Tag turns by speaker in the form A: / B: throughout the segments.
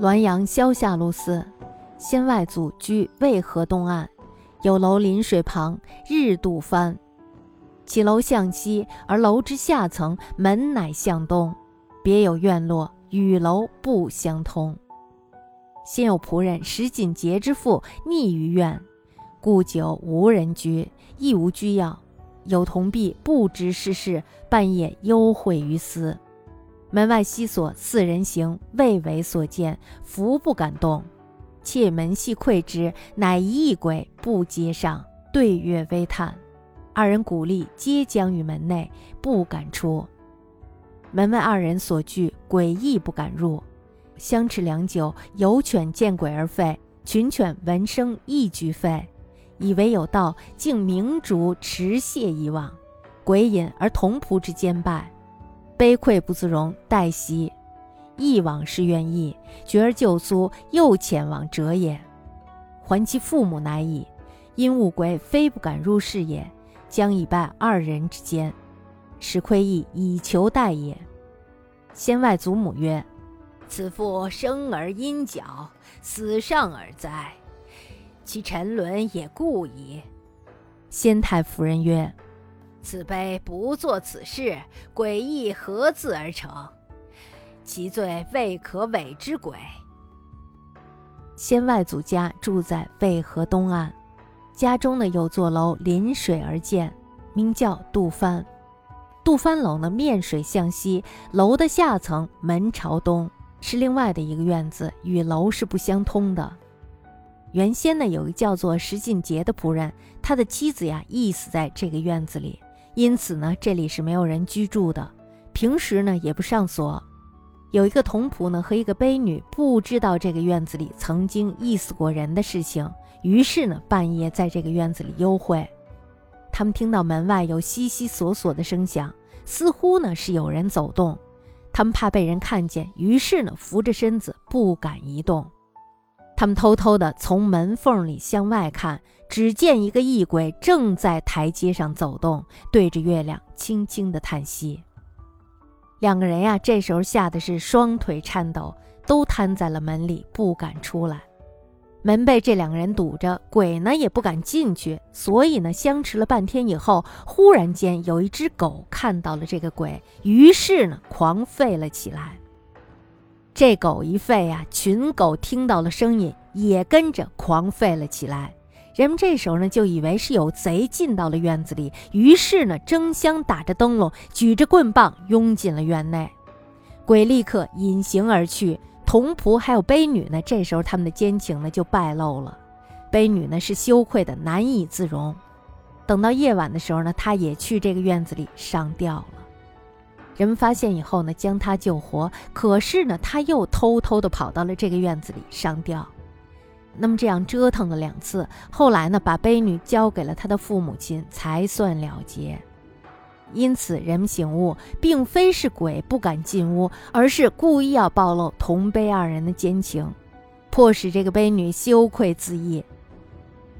A: 滦阳萧下路寺，先外祖居渭河东岸，有楼临水旁，日渡帆。其楼向西，而楼之下层门乃向东，别有院落，与楼不相通。先有仆人石锦节之妇溺于院，故久无人居，亦无居要。有童婢不知世事，半夜幽会于斯。门外西锁，四人行，未为所见，伏不敢动。窃门细窥之，乃一异鬼不接上，对月微叹。二人鼓励，皆僵于门内，不敢出。门外二人所惧，鬼亦不敢入。相持良久，有犬见鬼而吠，群犬闻声亦俱吠，以为有道，竟明烛持械以往。鬼隐而同仆之间拜。悲愧不自容，待息。忆往事愿意，觉而旧苏，又前往者也。还其父母乃矣。因物鬼非不敢入室也，将以拜二人之间。使窥意以求待也。先外祖母曰：“此妇生而阴角，死上而哉？其沉沦也故矣。”先太夫人曰。此碑不做此事，诡异何自而成？其罪未可违之鬼。先外祖家住在渭河东岸，家中呢有座楼临水而建，名叫杜帆。杜帆楼呢面水向西，楼的下层门朝东，是另外的一个院子，与楼是不相通的。原先呢有一个叫做石进杰的仆人，他的妻子呀缢死在这个院子里。因此呢，这里是没有人居住的，平时呢也不上锁。有一个童仆呢和一个卑女不知道这个院子里曾经缢死过人的事情，于是呢半夜在这个院子里幽会。他们听到门外有悉悉索索的声响，似乎呢是有人走动。他们怕被人看见，于是呢扶着身子不敢移动。他们偷偷地从门缝里向外看，只见一个异鬼正在台阶上走动，对着月亮轻轻的叹息。两个人呀，这时候吓得是双腿颤抖，都瘫在了门里，不敢出来。门被这两个人堵着，鬼呢也不敢进去，所以呢，相持了半天以后，忽然间有一只狗看到了这个鬼，于是呢，狂吠了起来。这狗一吠呀，群狗听到了声音，也跟着狂吠了起来。人们这时候呢，就以为是有贼进到了院子里，于是呢，争相打着灯笼，举着棍棒，拥进了院内。鬼立刻隐形而去。童仆还有卑女呢，这时候他们的奸情呢就败露了。卑女呢是羞愧的难以自容。等到夜晚的时候呢，她也去这个院子里上吊了。人们发现以后呢，将他救活。可是呢，他又偷偷的跑到了这个院子里上吊。那么这样折腾了两次，后来呢，把悲女交给了他的父母亲，才算了结。因此，人们醒悟，并非是鬼不敢进屋，而是故意要暴露同悲二人的奸情，迫使这个悲女羞愧自缢。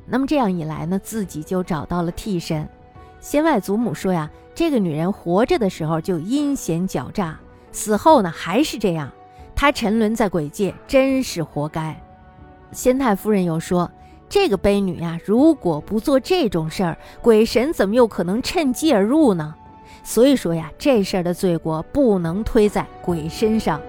A: 那么这样一来呢，自己就找到了替身。先外祖母说呀。这个女人活着的时候就阴险狡诈，死后呢还是这样。她沉沦在鬼界，真是活该。先太夫人又说：“这个悲女呀，如果不做这种事儿，鬼神怎么又可能趁机而入呢？所以说呀，这事儿的罪过不能推在鬼身上。”